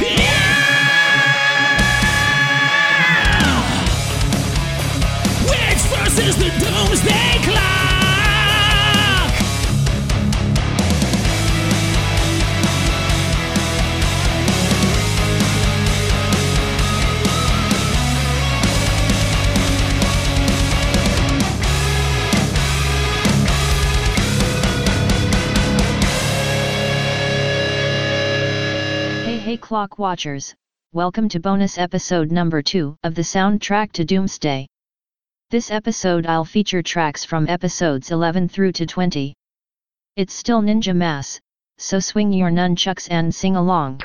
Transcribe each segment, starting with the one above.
Which clock watchers, welcome to bonus episode number 2 of the soundtrack to Doomsday. This episode I'll feature tracks from episodes 11 through to 20. It's still Ninja Mass, so swing your nunchucks and sing along.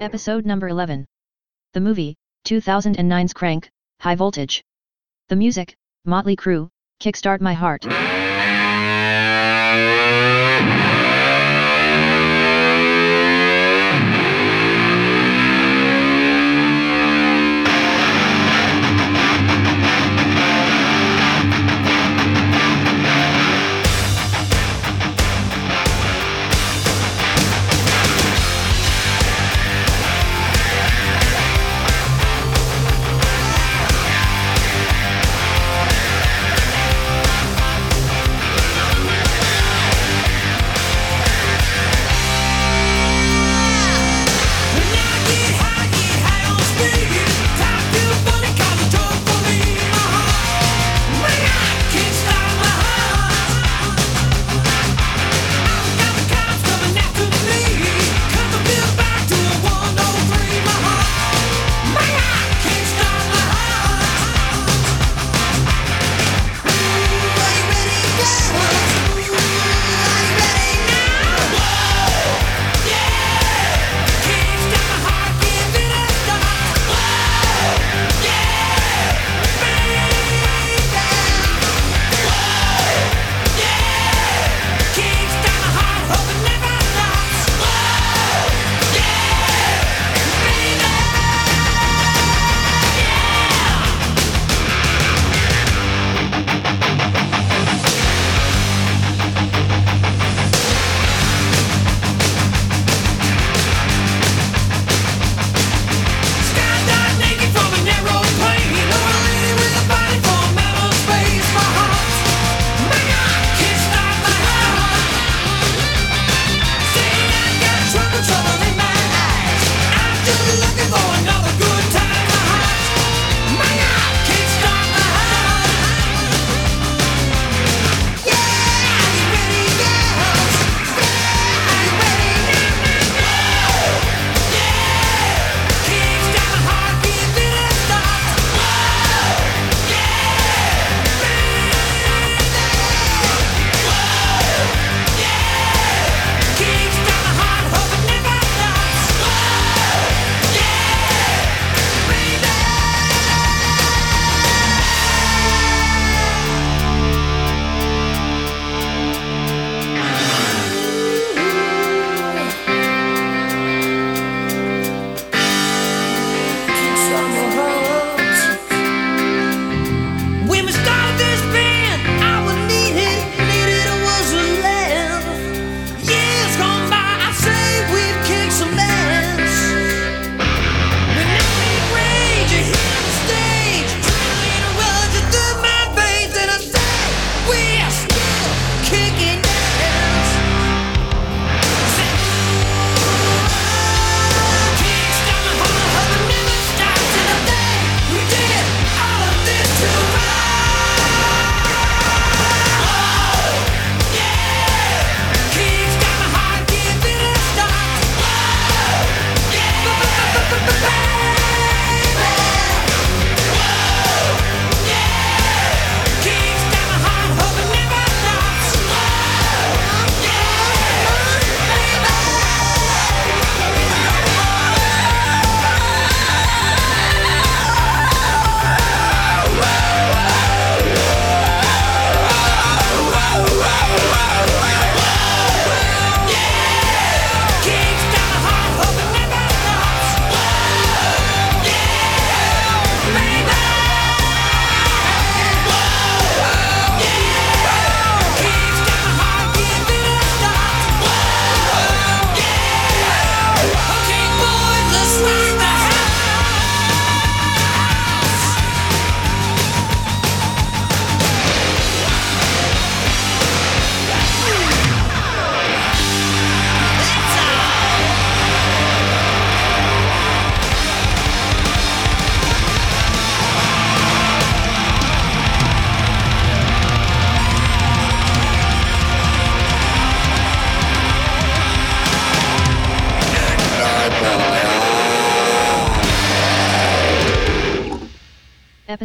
Episode number 11. The movie, 2009's Crank, High Voltage. The music, Motley Crue, Kickstart My Heart.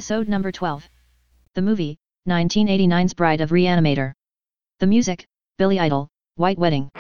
Episode number 12. The movie, 1989's Bride of Reanimator. The music, Billy Idol, White Wedding.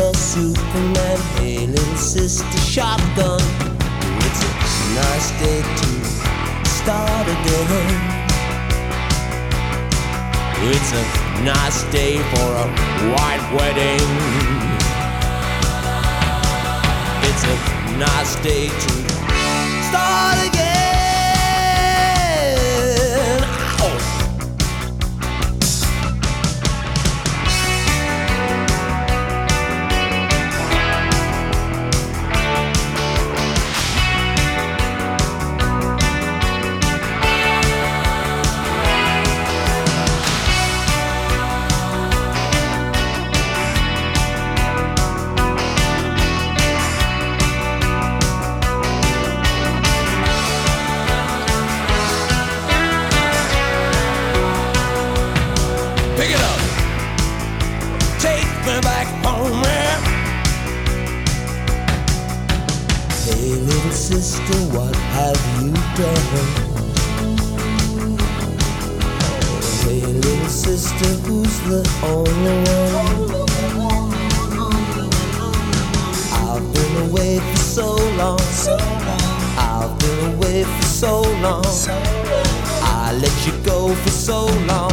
Who's Superman? Little sister, shotgun. It's a nice day to start again. It's a nice day for a white wedding. It's a nice day to start again. The only one? I've been away for so long. I've been away for so long. I let you go for so long.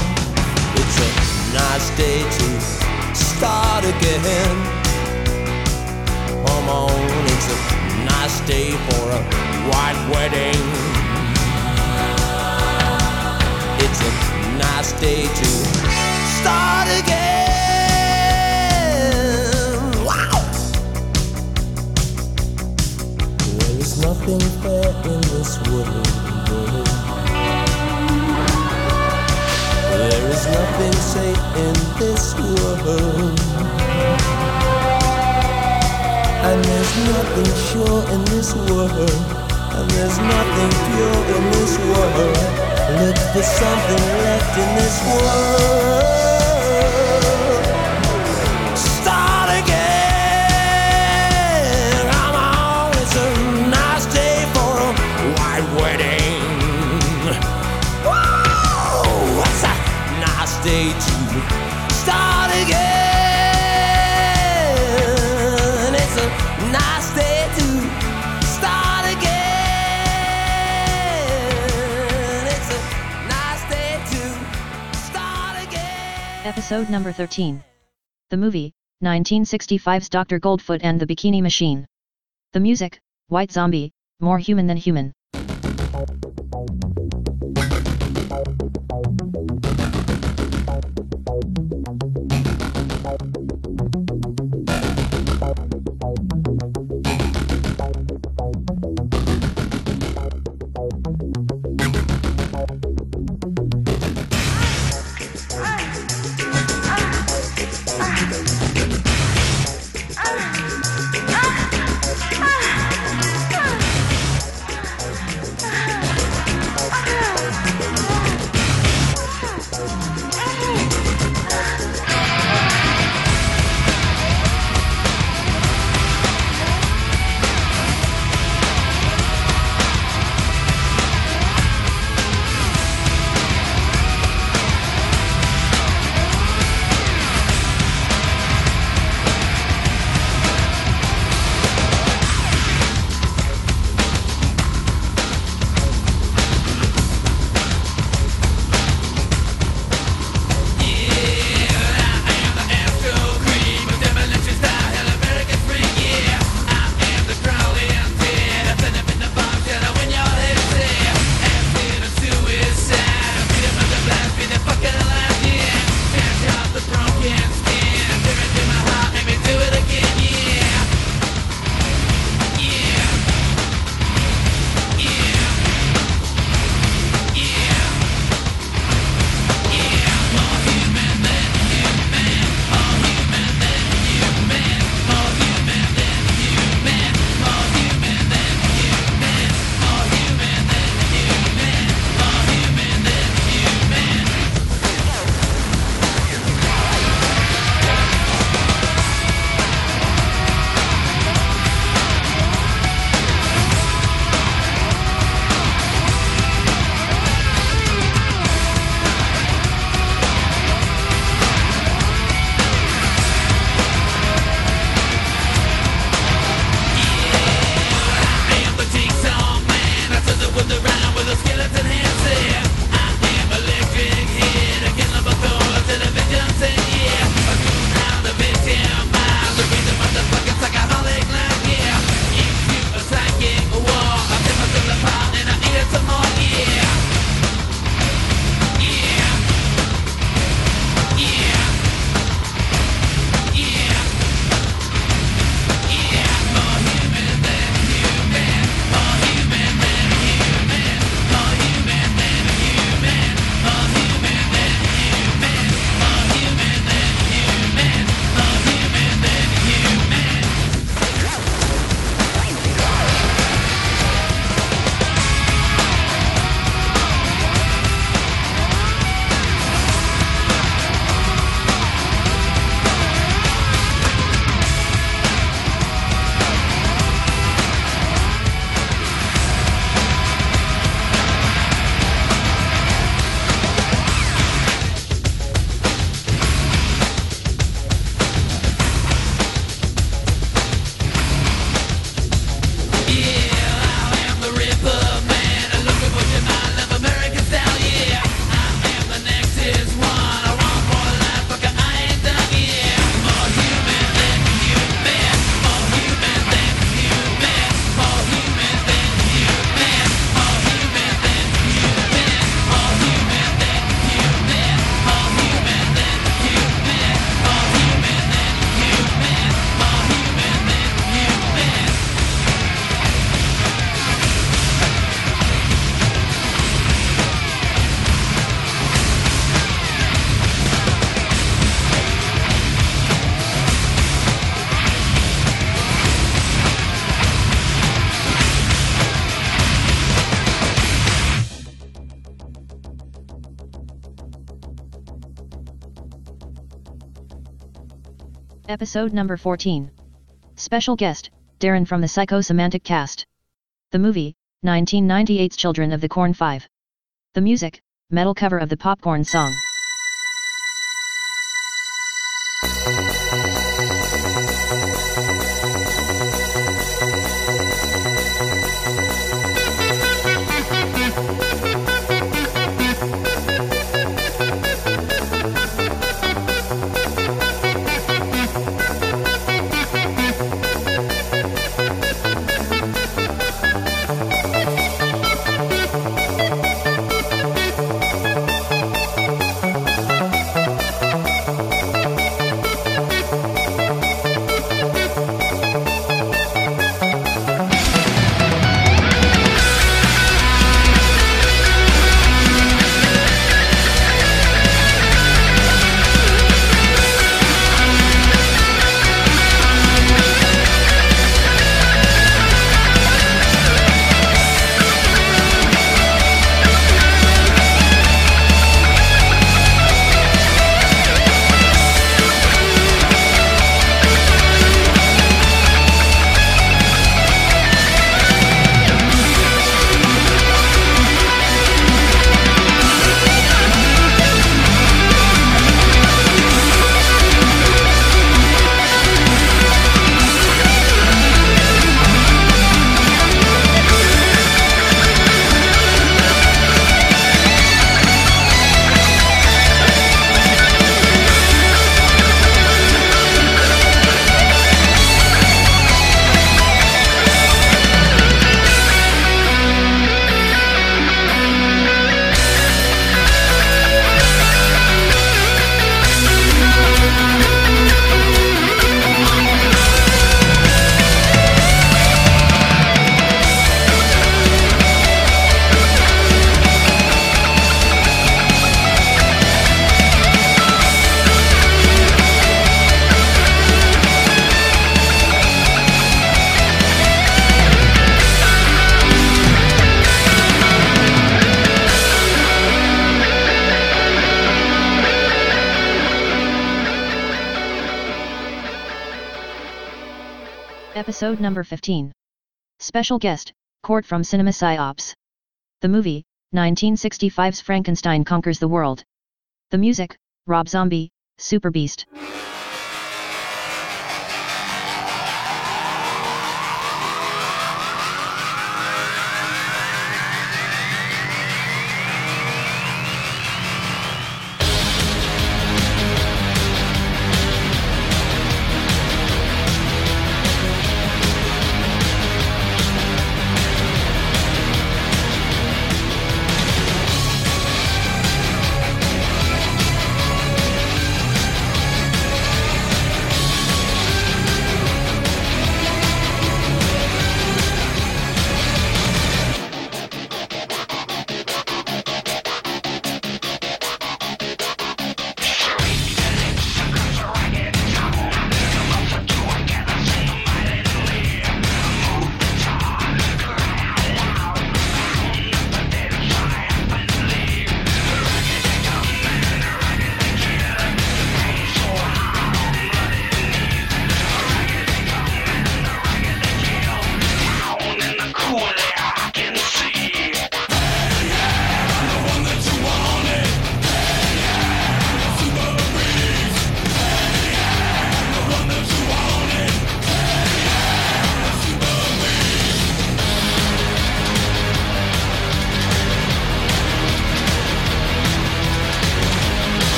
It's a nice day to start again. Come on, it's a nice day for a white wedding. It's a nice day to start again. There is nothing fair in this world. There is nothing safe in this world. And there's nothing sure in this world. And there's nothing pure in this world. Look for something left in this world. Start again? It's a nice day to start again. It's a nice day to start again. Episode number 13. The movie, 1965's Dr. Goldfoot and the Bikini Machine. The music, White Zombie, More Human Than Human. Episode number 14. Special guest, Darren from the Psychosemantic cast. The movie, 1998's Children of the Corn 5. The music, metal cover of the Popcorn song. Episode number 15. Special guest, Court from Cinema Psyops. The movie, 1965's Frankenstein Conquers the World. The music, Rob Zombie, Super Beast.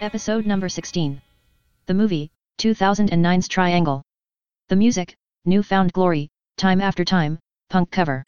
Episode number 16. The movie, 2009's Triangle. The music, Newfound Glory, Time After Time, punk cover.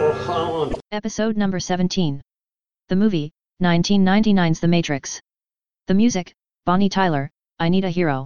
Or Episode number 17. The movie, 1999's The Matrix. The music, Bonnie Tyler, I Need a Hero.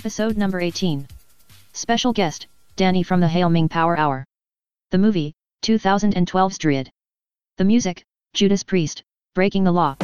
Episode number 18. Special guest, Danny from the Hail Ming Power Hour. The movie, 2012's Dryad. The music, Judas Priest, Breaking the Law.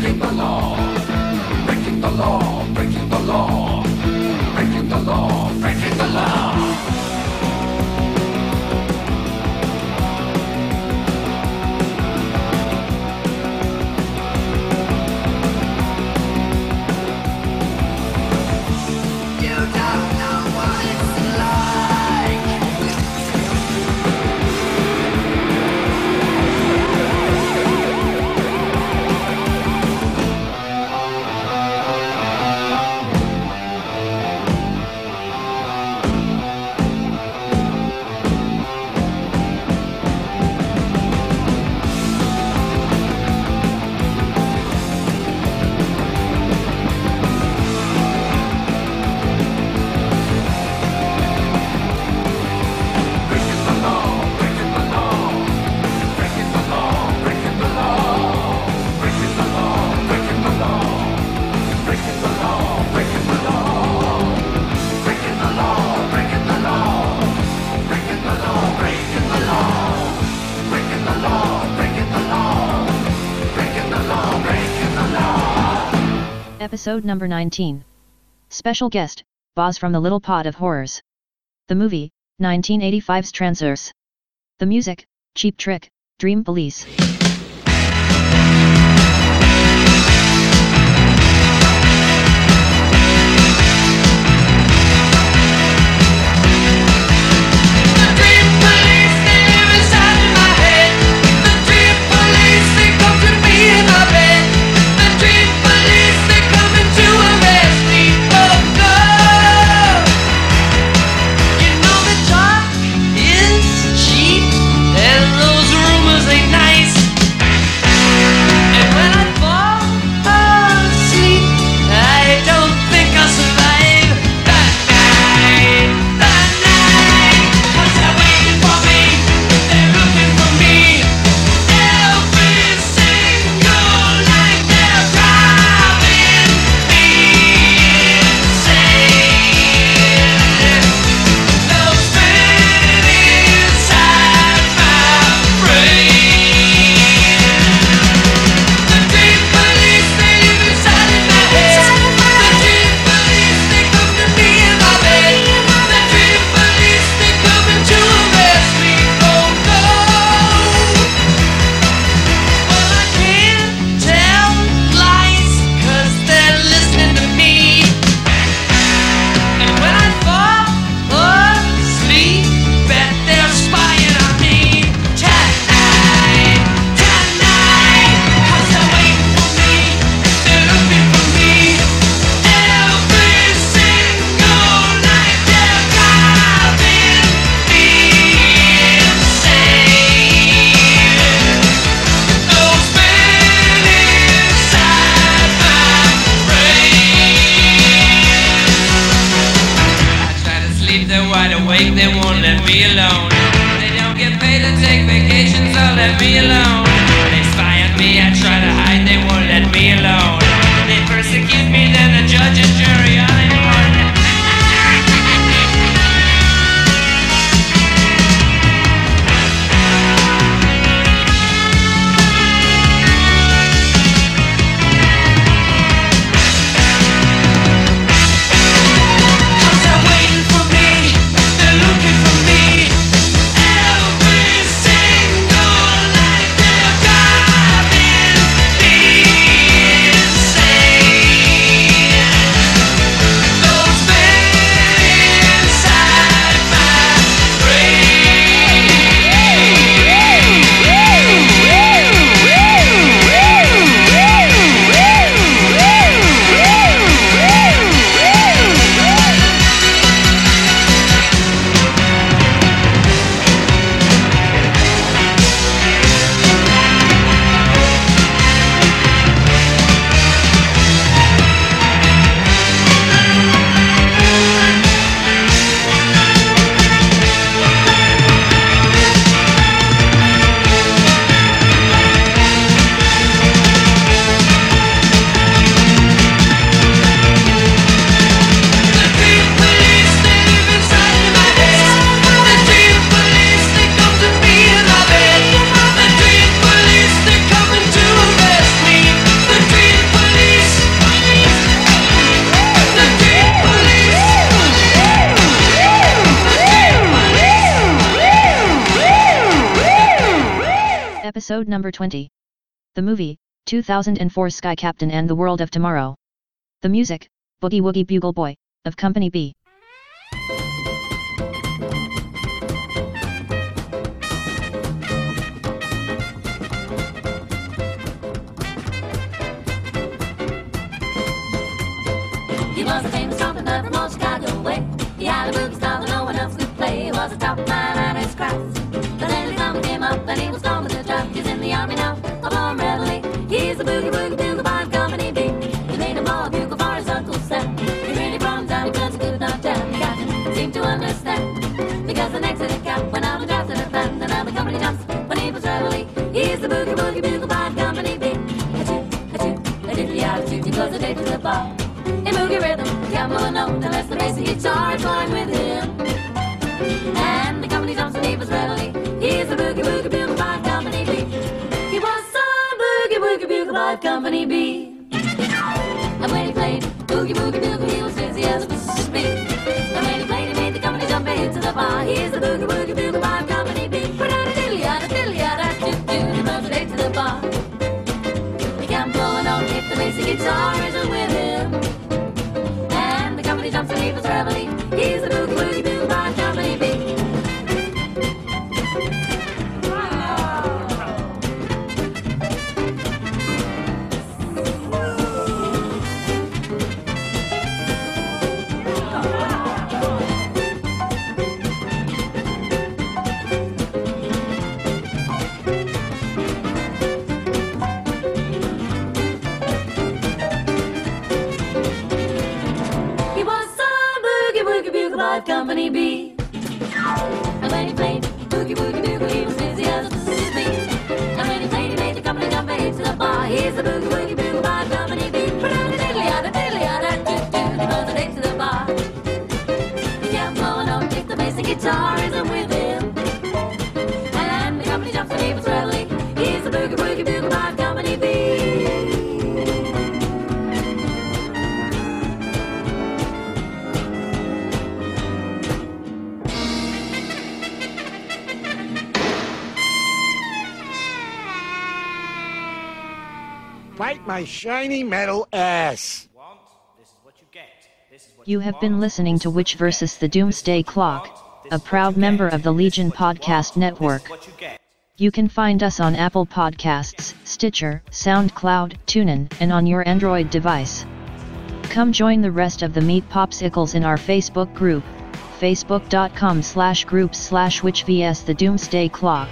Breaking the law. Breaking the law. Episode number 19. Special guest, Boz from the Little Pot of Horrors. The movie, 1985's Trancers. The music, Cheap Trick, Dream Police. Episode number 20. The movie, 2004 Sky Captain and the World of Tomorrow. The music, Boogie Woogie Bugle Boy, of Company B. He was a famous trumpet from old Chicago way. He had a boogie style that no one else could play. He was a top man at his craft. Now, a blowing reveille. He's a boogie woogie company B. He made a a bugle for his him down because he to understand. Because the next out drafted a company jumps when he was reveille. He's boogie woogie bugle company B. A diddly attitude. He goes a day to the bar. In boogie rhythm, a note unless the basic guitar is going with him. Into the. The boogie woogie bugle by company B. Ba-da-da diddly yada diddly yada do do. He goes straight to the bar. He can't blow a if the basic guitar isn't with him. And the company jumps and he was reveille. If the basic isn't with him. And the company jumps and he was reveille. He's the boogie woogie bugle by company B. Bite my shiny metal ass. You have been listening to Witch vs. the Doomsday Clock, a proud member of the Legion Podcast Network. You can find us on Apple Podcasts, Stitcher, SoundCloud, TuneIn, and on your Android device. Come join the rest of the Meat Popsicles in our Facebook group, facebook.com slash groups slash witch vs the Doomsday Clock.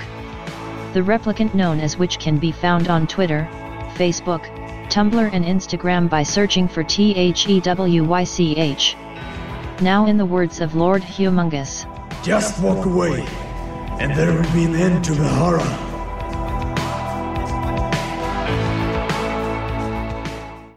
The replicant known as Witch can be found on Twitter, Facebook, Tumblr and Instagram by searching for THEWYCH. Now in the words of Lord Humongous. Just walk away, and there will be an end to the horror.